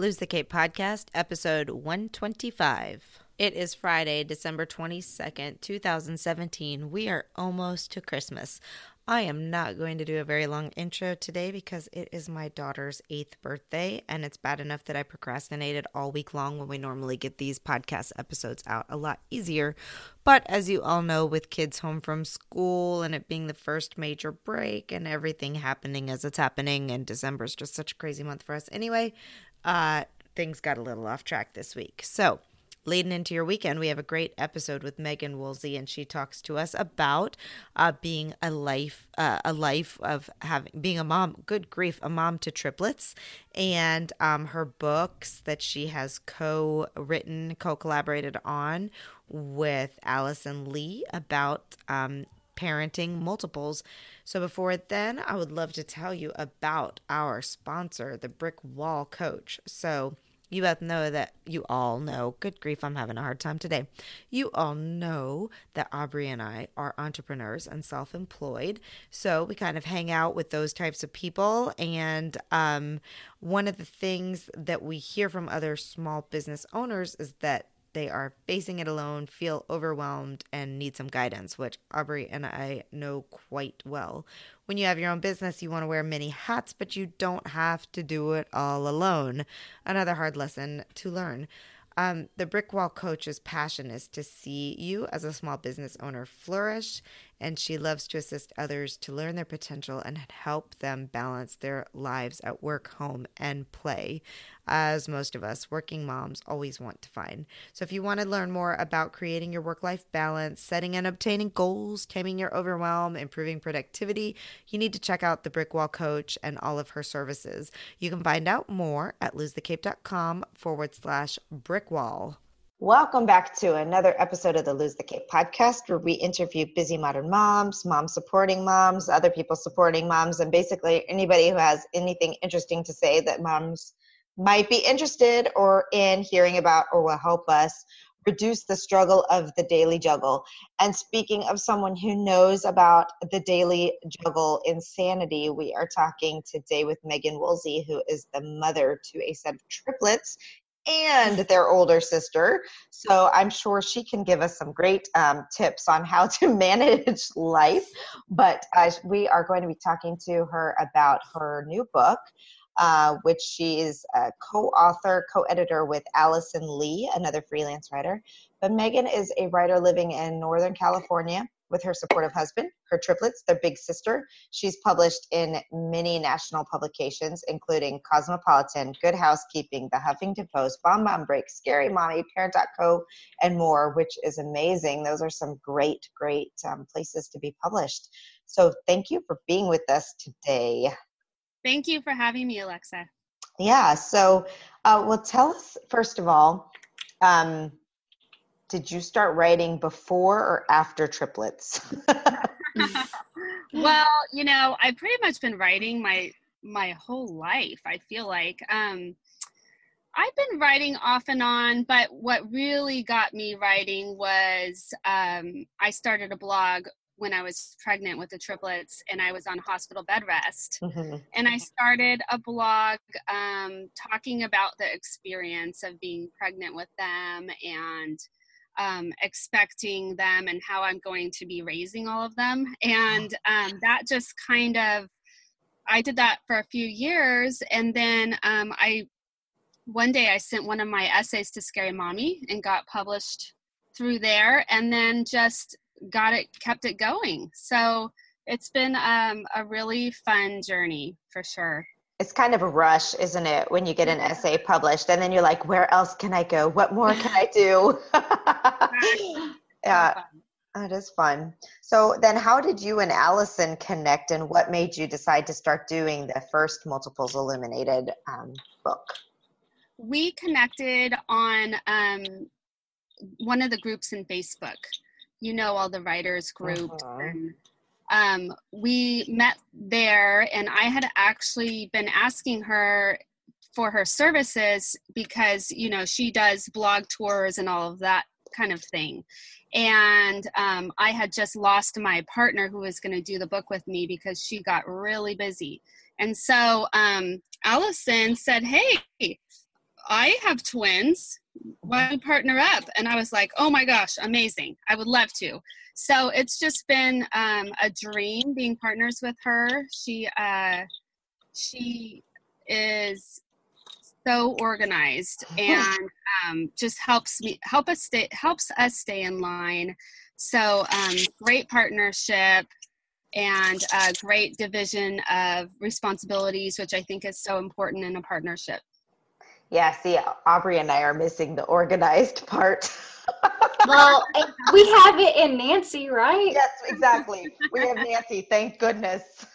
Lose the Cape podcast, episode 125. It is Friday, December 22nd, 2017. We are almost to Christmas. I am not going to do a very long intro today because it is my daughter's eighth birthday, and it's bad enough that I procrastinated all week long when we normally get these podcast episodes out a lot easier. But as you all know, with kids home from school and it being the first major break and everything happening as it's happening, and December is just such a crazy month for us anyway, uh, things got a little off track this week. So, leading into your weekend, we have a great episode with Meghan Woolsey, and she talks to us about uh, being a life, uh, a life of having being a mom. Good grief, a mom to triplets, and um, her books that she has co-written, co-collaborated on with Alison Lee about um, parenting multiples. So before then, I would love to tell you about our sponsor, the Brick Wall Coach. So you both know that you all know, good grief, I'm having a hard time today. You all know that Aubrey and I are entrepreneurs and self employed. So we kind of hang out with those types of people. And um, one of the things that we hear from other small business owners is that they are facing it alone, feel overwhelmed, and need some guidance, which Aubrey and I know quite well. When you have your own business, you want to wear many hats, but you don't have to do it all alone. Another hard lesson to learn. Um, the Brick Wall Coach's passion is to see you as a small business owner flourish, and she loves to assist others to learn their potential and help them balance their lives at work, home, and play as most of us working moms always want to find. So, if you want to learn more about creating your work life balance, setting and obtaining goals, taming your overwhelm, improving productivity, you need to check out the Brick Wall Coach and all of her services. You can find out more at losethecape.com forward slash brickwall. Welcome back to another episode of the Lose the Cape podcast, where we interview busy modern moms, moms supporting moms, other people supporting moms, and basically anybody who has anything interesting to say that moms might be interested or in hearing about or will help us reduce the struggle of the daily juggle. And speaking of someone who knows about the daily juggle insanity, we are talking today with Meghan Woolsey, who is the mother to a set of triplets and their older sister. So I'm sure she can give us some great um, tips on how to manage life. But uh, we are going to be talking to her about her new book, uh, which she is a co-author, co-editor with Alison Lee, another freelance writer. But Meghan is a writer living in Northern California with her supportive husband, her triplets, their big sister. She's published in many national publications, including Cosmopolitan, Good Housekeeping, The Huffington Post, Bomb Bomb Break, Scary Mommy, Parent.co, and more, which is amazing. Those are some great, great um, places to be published. So thank you for being with us today. Thank you for having me, Alexa. Yeah. So, uh, well, tell us first of all. Um, did you start writing before or after triplets? well, you know, I've pretty much been writing my my whole life. I feel like um, I've been writing off and on, but what really got me writing was um, I started a blog when I was pregnant with the triplets and I was on hospital bed rest. Mm-hmm. And I started a blog um, talking about the experience of being pregnant with them and um, expecting them and how I'm going to be raising all of them. And um, that just kind of, I did that for a few years. And then um, I, one day I sent one of my essays to Scary Mommy and got published through there. And then just got it, kept it going. So it's been um, a really fun journey for sure. It's kind of a rush, isn't it, when you get an essay published and then you're like, where else can I go? What more can I do? yeah, that is fun. So then how did you and Alison connect and what made you decide to start doing the first Multiples Illuminated um, book? We connected on um, one of the groups in Facebook you know all the writers group. uh-huh. and um, we met there and i had actually been asking her for her services because you know she does blog tours and all of that kind of thing and um, i had just lost my partner who was going to do the book with me because she got really busy and so um, alison said hey I have twins. Why don't partner up? And I was like, oh my gosh, amazing. I would love to. So it's just been um, a dream being partners with her. She uh, she is so organized and um, just helps me help us stay helps us stay in line. So um, great partnership and a great division of responsibilities, which I think is so important in a partnership. Yeah, see, Aubrey and I are missing the organized part. well, we have it in Nancy, right? Yes, exactly. We have Nancy, thank goodness.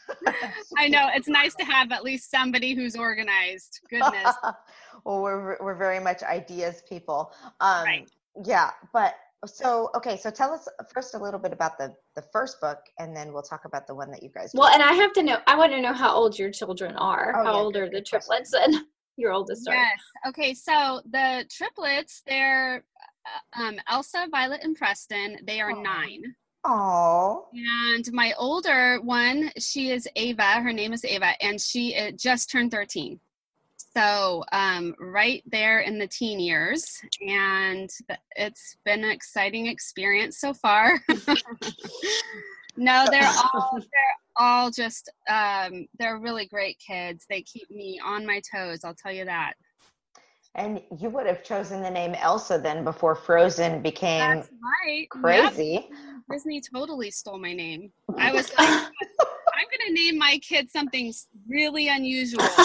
I know, it's nice to have at least somebody who's organized. Goodness. well, we're, we're very much ideas people. Um, right. Yeah, but so okay so tell us first a little bit about the the first book and then we'll talk about the one that you guys well and i have to know i want to know how old your children are oh, how yeah, old are the triplets and your oldest daughter. Yes. Okay. So the triplets, they're um, Elsa, Violet, and Preston. They are Aww. nine. Oh. And my older one, she is Ava. Her name is Ava, and she uh, just turned 13. So, um, right there in the teen years, and it's been an exciting experience so far. no, they're all they're all just um, they're really great kids. They keep me on my toes. I'll tell you that. And you would have chosen the name Elsa then before Frozen became That's right. crazy. Yep. Disney totally stole my name. I was like, I'm going to name my kid something really unusual.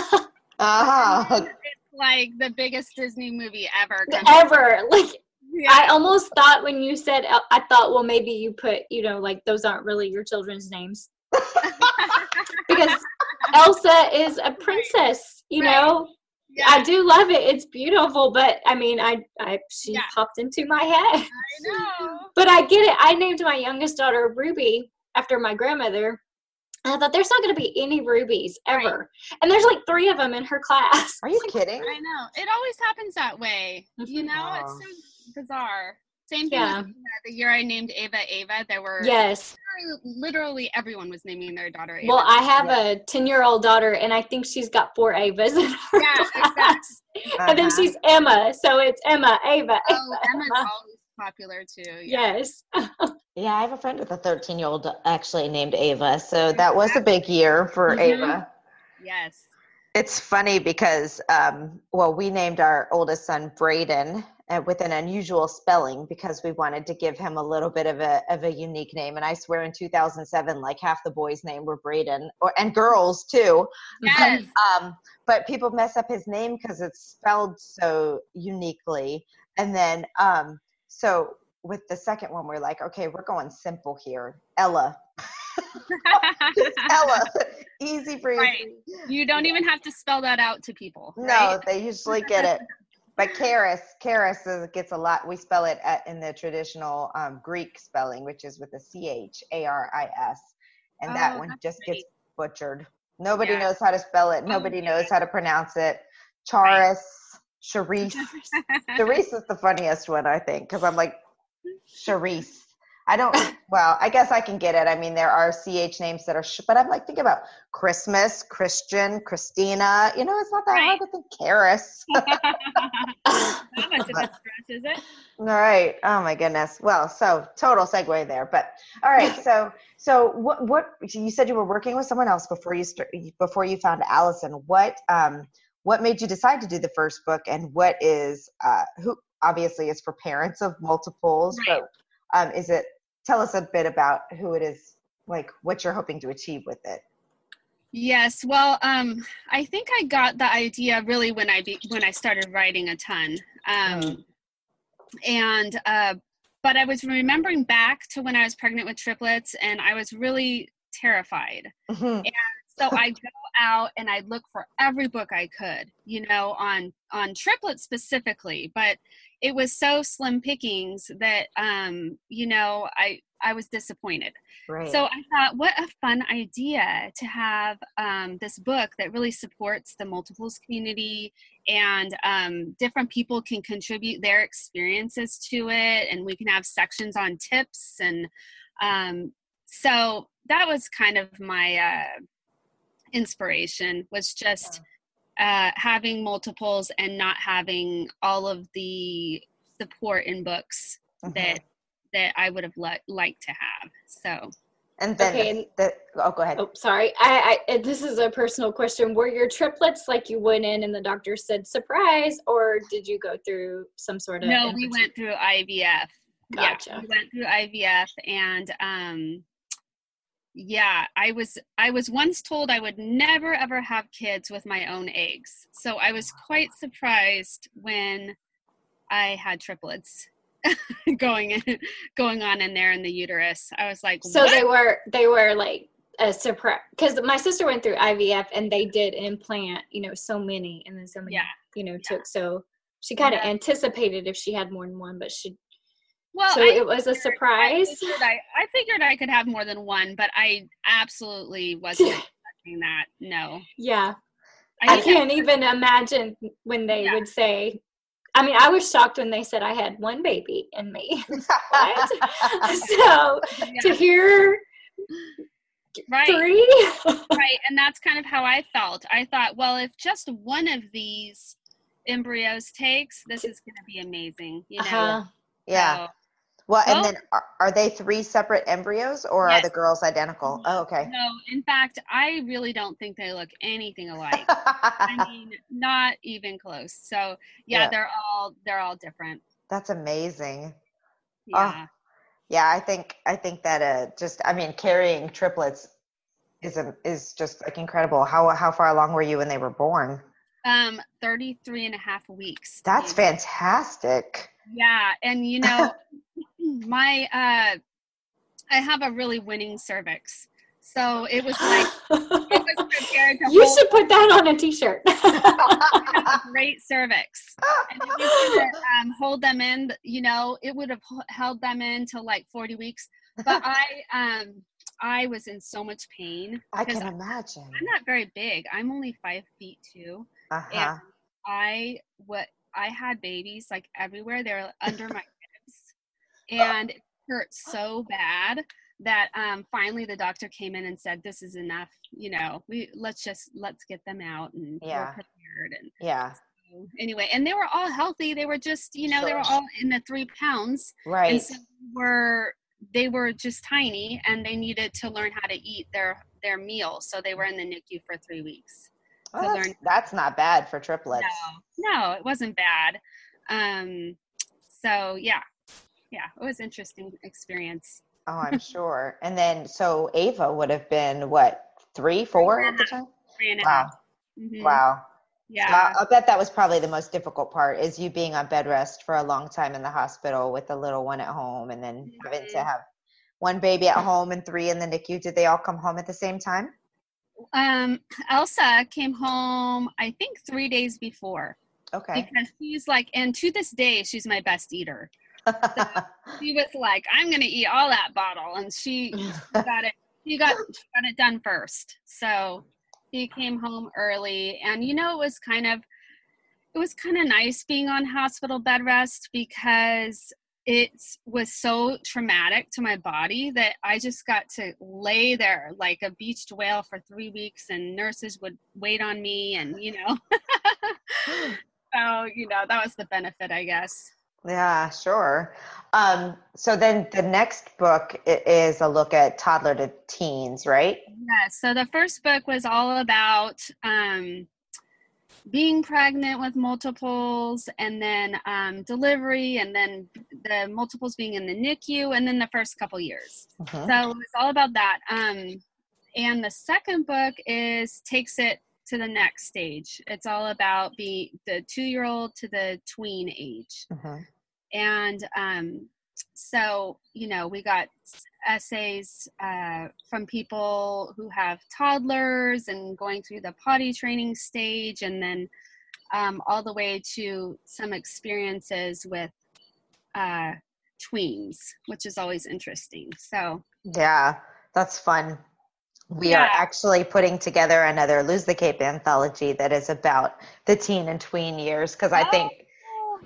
Uh-huh. It's like the biggest Disney movie ever. Ever. Like, yeah. I almost thought when you said, I thought, well, maybe you put, you know, like those aren't really your children's names. because Elsa is a princess, you right. know. Yeah. I do love it. It's beautiful, but I mean, I, I she yeah. popped into my head. I know. but I get it. I named my youngest daughter Ruby after my grandmother. And I thought there's not going to be any rubies ever. Right. And there's like three of them in her class. Are you kidding? I know. It always happens that way. You know, it's so bizarre. Same thing yeah. with, the year I named Ava Ava. There were yes, literally everyone was naming their daughter. Ava. Well, I have yeah. a ten-year-old daughter, and I think she's got four Avas in her yeah, class. Exactly. Uh-huh. And then uh-huh. she's Emma, so it's Emma Ava. Oh, Emma. Emma's always popular too. Yeah. Yes. yeah, I have a friend with a thirteen-year-old actually named Ava, so that was a big year for mm-hmm. Ava. Yes. It's funny because, um, well, we named our oldest son Braden uh, with an unusual spelling because we wanted to give him a little bit of a of a unique name. And I swear, in 2007, like half the boys' name were Braden, or and girls too. Yes. um, but people mess up his name because it's spelled so uniquely. And then, um, so with the second one, we're like, okay, we're going simple here, Ella. Ella, easy breezy. Right. You don't even have to spell that out to people. Right? No, they usually get it. But Karis, Karis gets a lot. We spell it at, in the traditional um, Greek spelling, which is with a C H A R I S, and oh, that one just gets butchered. Nobody yeah. knows how to spell it. Nobody oh, knows how to pronounce it. Charis, right. Charisse. Charisse is the funniest one, I think, because I'm like, Charisse. I don't. Well, I guess I can get it. I mean, there are ch names that are, sh- but I'm like, think about Christmas, Christian, Christina. You know, it's not that right. hard to think. Karis. Not much of a stretch, is it? All right. Oh my goodness. Well, so total segue there, but all right. So, so what? What you said you were working with someone else before you start, before you found Alison. What? Um, what made you decide to do the first book, and what is uh, who? Obviously, it's for parents of multiples. Right. So, um, is it tell us a bit about who it is, like what you're hoping to achieve with it. Yes, well, um, I think I got the idea really when I be, when I started writing a ton, um, mm. and uh, but I was remembering back to when I was pregnant with triplets, and I was really terrified. Mm-hmm. And so I go out and I look for every book I could, you know, on on triplets specifically, but it was so slim pickings that um, you know, I I was disappointed. Right. So I thought, what a fun idea to have um, this book that really supports the multiples community, and um, different people can contribute their experiences to it, and we can have sections on tips, and um, so that was kind of my uh, inspiration was just uh, having multiples and not having all of the support in books Mhm. that that I would have li- liked to have. So And then Okay, the, and- the, oh, go ahead. Oh, sorry. I, I this is a personal question. Were your triplets like you went in and the doctor said surprise, or did you go through some sort of? no, we went through IVF. Gotcha. Yeah, we went through IVF, and um, yeah, I was I was once told I would never ever have kids with my own eggs. So I was quite surprised when I had triplets going in, going on in there in the uterus. I was like, So what? they were they were like a surprise because my sister went through IVF and they did implant, you know, so many and then so many, Yeah. you know, took. So she kind of Yeah. anticipated if she had more than one, but she. Well, so I it was a surprise. I figured I, I figured I could have more than one, but I absolutely wasn't expecting that. No, Yeah, I, I can't even imagine when they Yeah. would say. I mean, I was shocked when they said I had one baby in me. So yeah, to hear right. three, right and that's kind of how i felt i thought well if just one of these embryos takes this is going to be amazing you know uh-huh. Yeah. So, Well, and Well- then are, are they three separate embryos or are the girls identical? Oh, okay. no in fact i really don't think they look anything alike i mean not even close so yeah, Yeah. they're all they're all different That's amazing. yeah Yeah, I think I think that uh just I mean carrying triplets is a, is just like incredible. How how far along were you when they were born? um 33 and a half weeks That's fantastic. Yeah and you know my uh i have a really winning cervix so it was like it was prepared to you hold should put that on a t-shirt. a great cervix. And if you could um, hold them in, you know, it would have held them in till like 40 weeks. But I, um, I was in so much pain. I can imagine. I'm not very big. I'm only five feet two. Uh-huh. And I what I had babies like everywhere. They were under my ribs, and it hurt so bad that um, finally the doctor came in and said, "This is enough. You know, we let's just let's get them out and Yeah. we're prepared." And Yeah. so, anyway, and they were all healthy. They were just you know they were all in the three pounds, Right. and so they were they were just tiny and they needed to learn how to eat their their meal. So they were in the NICU for three weeks. Oh, to that's, learn- that's not bad for triplets. No, no, it wasn't bad. Um, so yeah, yeah, it was interesting experience. Oh, I'm sure. And then so Ava would have been what, three, four at the time? Three and a Wow. half. Mhm. Wow. Yeah. Uh, I bet that was probably the most difficult part is you being on bed rest for a long time in the hospital with the little one at home and then having to Mhm. have one baby at home and three in the NICU. Did they all come home at the same time? Um, Elsa came home, I think, three days before Okay. because she's like, and to this day, she's my best eater. She was like, I'm gonna eat all that bottle, and she got it. She got she got it done first. So she came home early, and you know, it was kind of it was kind of nice being on hospital bed rest because it was so traumatic to my body that I just got to lay there like a beached whale for three weeks, and nurses would wait on me, and you know, so you know that was the benefit, I guess. yeah, sure. Um, so then the next book is a look at toddler to teens, right? Yeah, so the first book was all about um, being pregnant with multiples and then um, delivery and then the multiples being in the NICU and then the first couple years. Mhm. So it's all about that. Um, and the second book is takes it to the next stage. It's all about be the two year old to the tween age Mhm. and um, so you know we got essays uh, from people who have toddlers and going through the potty training stage and then um, all the way to some experiences with uh, tweens which is always interesting so Yeah, that's fun. We Yeah. are actually putting together another Lose the Cape anthology that is about the teen and tween years because I think,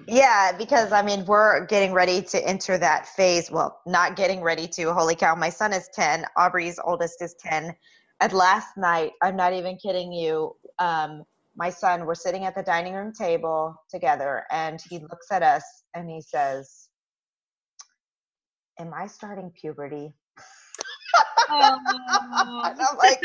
yeah, because I mean, we're getting ready to enter that phase. Well, not getting ready to. Holy cow, my son is 10, Aubrey's oldest is 10. And last night, I'm not even kidding you, um, my son, we're sitting at the dining room table together, and he looks at us and he says, Am I starting puberty? Oh. I'm like,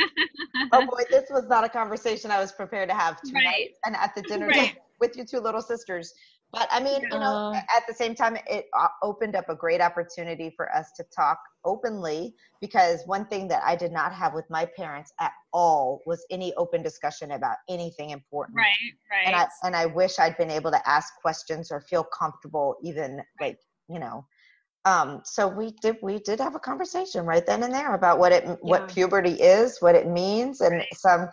oh boy, this was not a conversation I was prepared to have tonight Right. and at the dinner Right. with your two little sisters. But I mean, you know, at the same time, it uh, opened up a great opportunity for us to talk openly because one thing that I did not have with my parents at all was any open discussion about anything important. right, right. And I and I wish I'd been able to ask questions or feel comfortable even like, you know, um, so we did we did have a conversation right then and there about what it Yeah. what puberty is, what it means, and some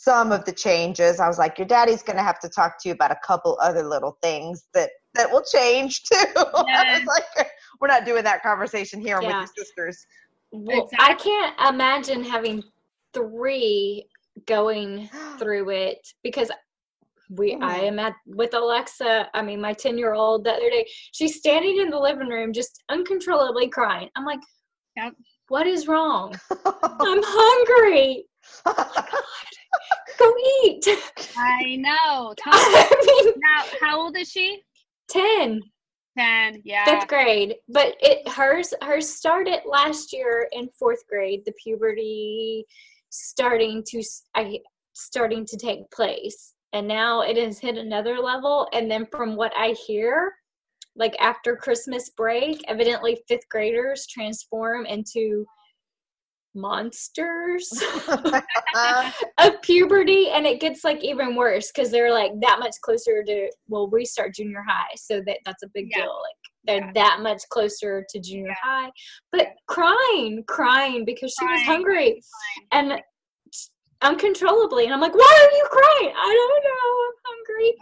some of the changes. I was like, your daddy's gonna have to talk to you about a couple other little things that that will change too. I Yes. was like, we're not doing that conversation here with Yeah. your sisters. Well, I can't imagine having three going through it because we I Mhm. am at with Alexa, I mean my 10 year old the other day, she's standing in the living room just uncontrollably crying. I'm like, Yep. what is wrong? I'm hungry. Go eat. I know. I mean now, how old is she? 10, Ten. Yeah. fifth grade. But it hers hers started last year in fourth grade, the puberty starting to I starting to take place. And now it has hit another level. And then from what I hear, like after Christmas break, evidently fifth graders transform into monsters of puberty and it gets like even worse because they're like that much closer to well we start junior high so that that's a big Yeah. deal like they're Yeah. that much closer to junior Yeah. high but crying crying because she was Crying, hungry and uncontrollably and i'm like why are you crying i don't know i'm hungry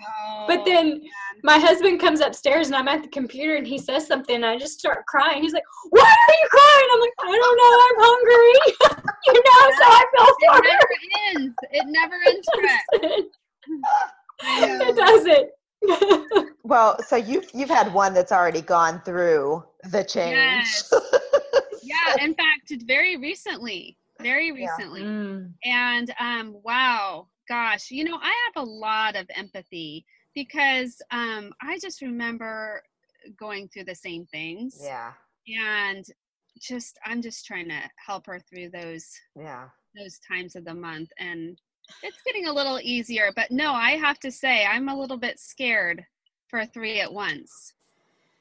but Oh, then man. my husband comes upstairs and I'm at the computer and he says something and I just start crying. He's like, Why are you crying? I'm like, I don't know, I'm hungry. you know, so I it feel never ends. It never ends. Brett. for her. it doesn't. well, so you've you've had one that's already gone through the change. Yes. Yeah. In fact, very recently. Very Yeah. recently. Mm, And um, wow, gosh, you know, I have a lot of empathy because um, I just remember going through the same things. yeah. And just I'm just trying to help her through those Yeah. those times of the month and it's getting a little easier, but no, I have to say I'm a little bit scared for three at once.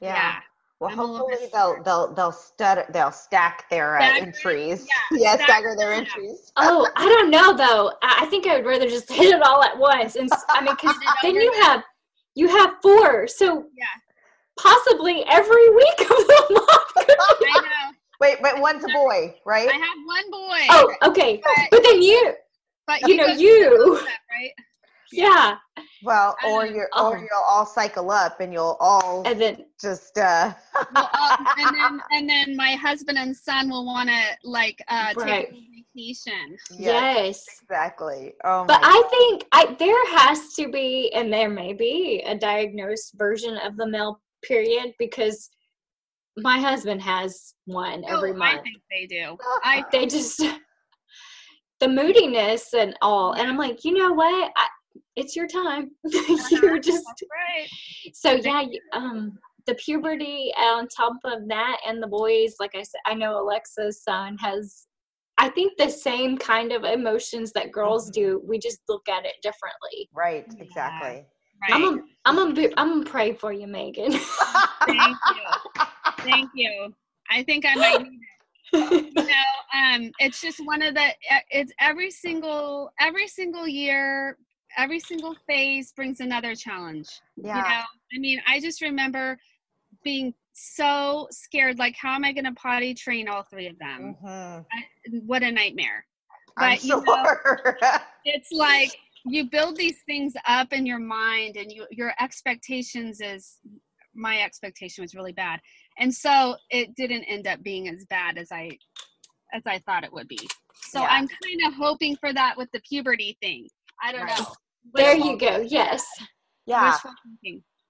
Yeah. Yeah. Well, I'm a little hopefully they'll they'll they'll stutter they'll stack their uh, Stagger, entries. yeah, yeah, stagger stagger their them. entries. oh, I don't know though. I I think I would rather just hit it all at once. And I mean, because then you with. have you have four, so Yeah. possibly every week of the month. could I know. Wait, but one's a boy, right? I have one boy. oh, okay, But- but then you, but you know, you. through the step, right? yeah, well, or know. you're Oh. or you'll all cycle up and you'll all and then just uh Well, uh, and then and then my husband and son will want to like uh Right. take vacation. yes. exactly. Oh But I think I there has to be, and there may be a diagnosed version of the male period because my husband has one every oh, I think they do. I They just the moodiness and all, and I'm like, you know what? I, it's your time. You're just right. so yeah. Um, the puberty on top of that, and the boys. Like I said, I know Alexa's son has. I think the same kind of emotions that girls do. We just look at it differently. right, Yeah. exactly. Right. I'm gonna. I'm gonna. I'm gonna pray for you, Meghan. Thank you. Thank you. I think I might need it. You know, um, it's just one of the. It's every single every single year, every single phase brings another challenge. yeah. You know, I mean, I just remember being so scared. Like, how am I going to potty train all three of them? Mhm. What a nightmare. I'm But, you know, it's like you build these things up in your mind and you your expectations is my expectation was really bad and so it didn't end up being as bad as i as i thought it would be so Yeah. i'm kind of hoping for that with the puberty thing i don't Right. know there you go. Yes. yeah.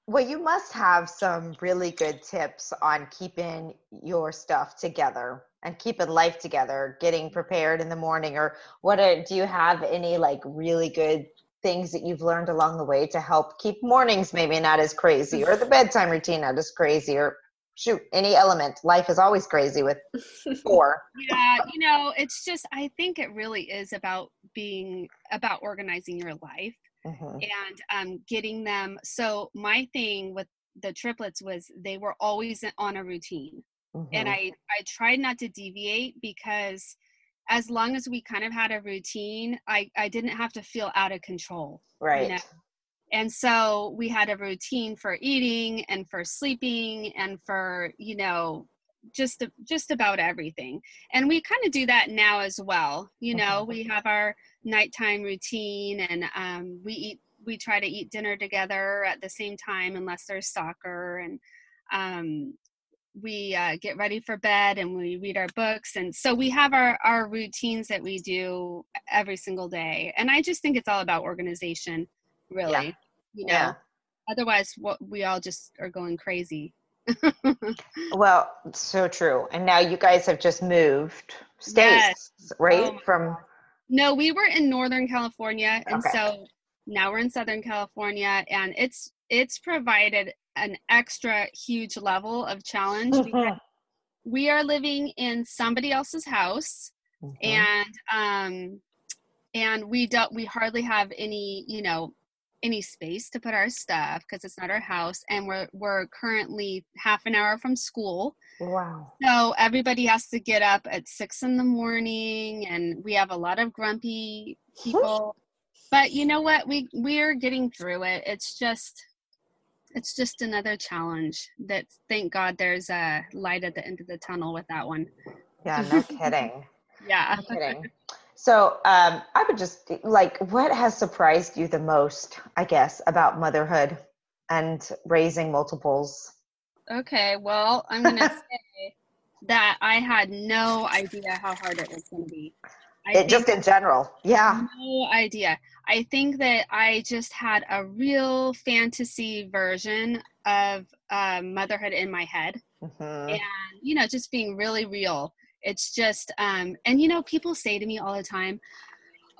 Well, you must have some really good tips on keeping your stuff together and keeping life together, getting prepared in the morning, or what are, do you have any like really good things that you've learned along the way to help keep mornings maybe not as crazy or the bedtime routine not as crazy or shoot any element life is always crazy with four yeah you know it's just i think it really is about being about organizing your life Mhm. and um, getting them so my thing with the triplets was they were always on a routine and Mhm. i i tried not to deviate because as long as we kind of had a routine i i didn't have to feel out of control right know, and so we had a routine for eating and for sleeping and for you know just just about everything. And we kind of do that now as well. You know we have our nighttime routine and um, we eat we try to eat dinner together at the same time unless there's soccer and um, we uh, get ready for bed and we read our books. And so we have our our routines that we do every single day. And i just think it's all about organization really you know. Yeah otherwise what we all just are going crazy well so true and now you guys have just moved states right Oh from no we were in northern california and Okay. so now we're in southern california and it's it's provided an extra huge level of challenge because we are living in somebody else's house Mhm. and um and we don't we hardly have any you know any space to put our stuff because it's not our house and we're we're currently half an hour from school. Wow. So everybody has to get up at six in the morning and we have a lot of grumpy people. But you know what? We we're getting through it. It's just it's just another challenge that thank god there's a light at the end of the tunnel with that one. Yeah no kidding. Yeah. No kidding. So um, I would just like, what has surprised you the most, I guess, about motherhood and raising multiples? Okay, well, I'm gonna say that I had no idea how hard it was gonna be. I It, just in general. Yeah. no idea. I think that I just had a real fantasy version of uh, motherhood in my head, Mhm. and you know, just being really real. It's just, um, and you know, people say to me all the time,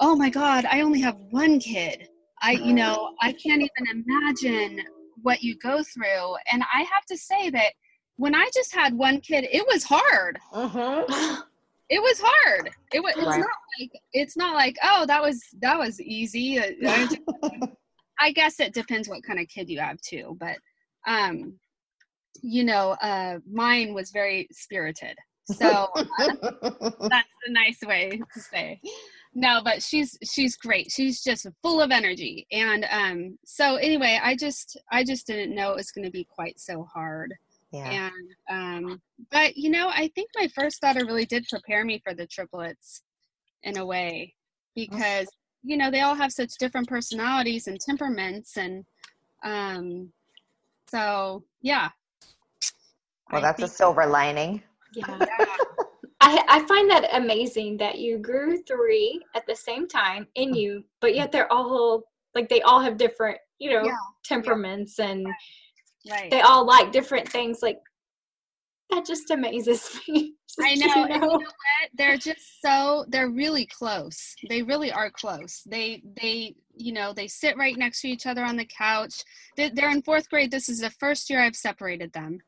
"Oh my God, I only have one kid. I, you know, I can't even imagine what you go through." And I have to say that when I just had one kid, it was hard. Mhm. It was hard. It was. It's Right. not like it's not like oh that was that was easy. I I guess it depends what kind of kid you have too, but um, you know, uh, mine was very spirited. So that's the nice way to say. No but she's she's great. She's just full of energy. And um so anyway i just i just didn't know it was going to be quite so hard. Yeah. and um but you know i think my first daughter really did prepare me for the triplets in a way because you know they all have such different personalities and temperaments and um so yeah. Well, I that's a silver lining. Yeah. yeah. I, I find that amazing that you grew three at the same time in mm-hmm. you, but yet they're all like they all have different, you know, Yeah, temperaments and right they all like different things. Like that just amazes me. I You know. and you know what? They're just so they're really close. They really are close. They they you know they sit right next to each other on the couch. They're in fourth grade. This is the first year I've separated them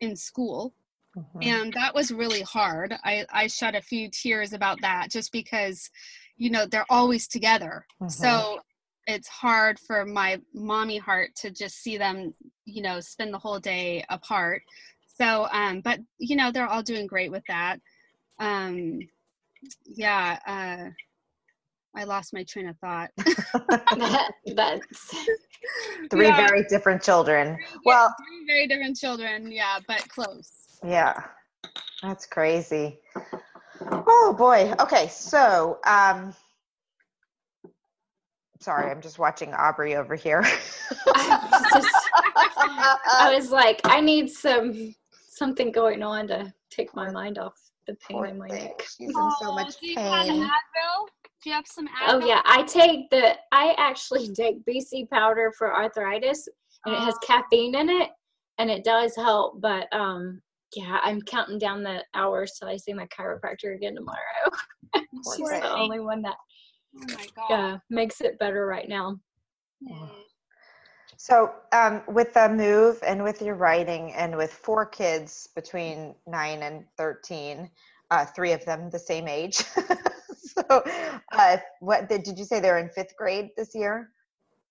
in school, Mhm. and that was really hard. I I shed a few tears about that just because you know they're always together. Mhm. So it's hard for my mommy heart to just see them you know spend the whole day apart so um but you know they're all doing great with that um yeah uh i lost my train of thought that, that's Three Yeah. very different children. Yeah, Well, three very different children yeah but close Yeah, that's crazy. Oh boy. Okay, so um, sorry, I'm just watching Aubrey over here. I was, just, I was like, I need some something going on to take my mind off the pain Poor in my thing. neck. She's in so Oh, much do you pain. advil do you have some advil Oh yeah, I take the I actually take BC powder for arthritis and it has Oh. caffeine in it and it does help, but um yeah, I'm counting down the hours till I see my chiropractor again tomorrow. She's thing. the only one that Oh my god. Yeah, makes it better right now. So, um, with the move and with your writing and with four kids between nine and 13, uh, three of them the same age. so, uh, what did, did you say they're in fifth grade this year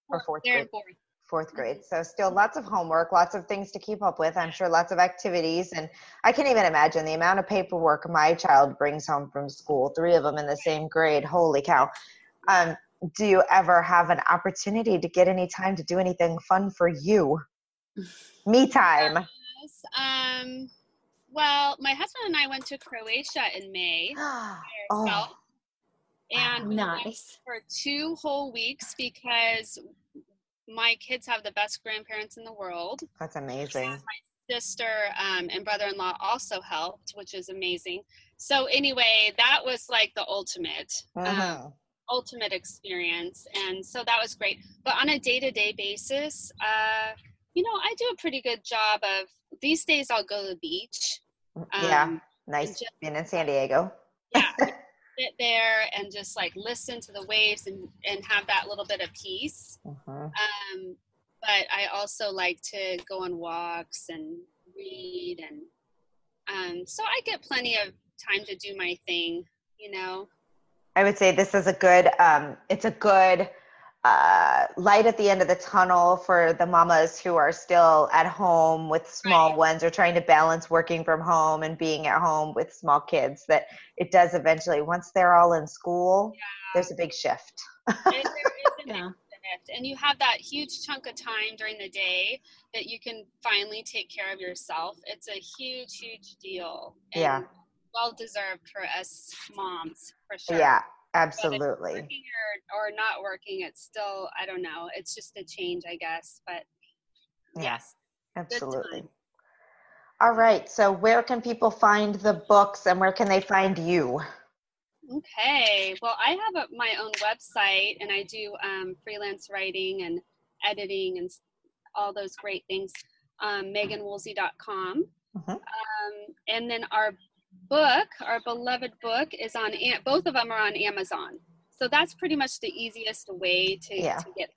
or fourth They're grade? in fourth. Fourth grade. So, still lots of homework, lots of things to keep up with. I'm sure lots of activities. And I can't even imagine the amount of paperwork my child brings home from school, three of them in the same grade. Holy cow. Um, do you ever have an opportunity to get any time to do anything fun for you? Me time. Yes, Um, well, my husband and I went to Croatia in May oh, ourselves, and we went Nice. for two whole weeks because my kids have the best grandparents in the world. that's amazing. My sister um, and brother-in-law also helped, which is amazing. So anyway, that was like the ultimate. Um, Mhm. ultimate experience and so that was great but on a day-to-day basis uh you know i do a pretty good job of these days i'll go to the beach yeah, um, nice just- being in San Diego. yeah sit there and just like listen to the waves and and have that little bit of peace Mhm. um but i also like to go on walks and read and um so i get plenty of time to do my thing you know I would say this is a good. Um, it's a good uh, light at the end of the tunnel for the mamas who are still at home with small Right. ones or trying to balance working from home and being at home with small kids. That it does eventually. Once they're all in school, there's a big shift. It- there is an Yeah. and you have that huge chunk of time during the day that you can finally take care of yourself it's a huge huge deal and Yeah. well deserved for us moms for sure Yeah, absolutely. working or, or not working it's still i don't know it's just a change i guess but Yeah. yes Absolutely. All right. So, where can people find the books and where can they find you? Okay. Well, I have a, my own website and I do um, freelance writing and editing and all those great things. Um, MeghanWoolsey.com. Mhm. Um, and then our book, our beloved book, is on, both of them are on Amazon. So that's pretty much the easiest way to, Yeah. to get.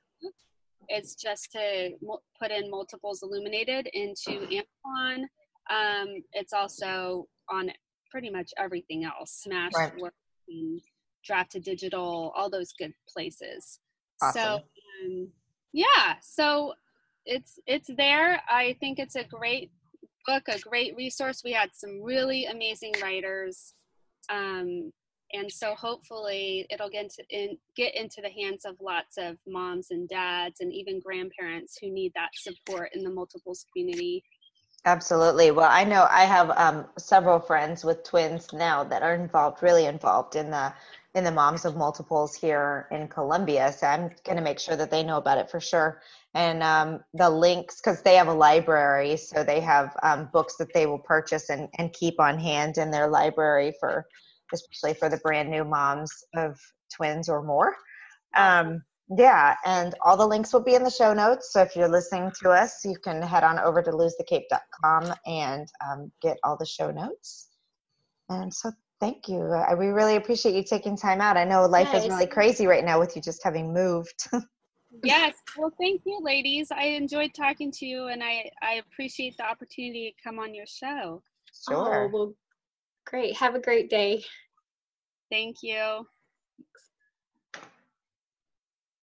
It's just to put in multiples illuminated into Amazon. Um, it's also on pretty much everything else Smash, Right. Draft2Digital all those good places Awesome. so um, yeah so it's it's there i think it's a great book a great resource. We had some really amazing writers. Um, and so hopefully it'll get into in, get into the hands of lots of moms and dads and even grandparents who need that support in the multiples community. Absolutely. Well, I know I have um, several friends with twins now that are involved, really involved in the in the moms of multiples here in Columbia. So I'm going to make sure that they know about it for sure. And um, the links, because they have a library, so they have um, books that they will purchase and, and keep on hand in their library for, especially for the brand new moms of twins or more. Um, yeah, and all the links will be in the show notes. So if you're listening to us, you can head on over to losethecape.com and um, get all the show notes. And so thank you. I, we really appreciate you taking time out. I know life is really crazy right now with you just having moved. yes well thank you ladies i enjoyed talking to you and i i appreciate the opportunity to come on your show sure. Oh, well, great. Have a great day. thank you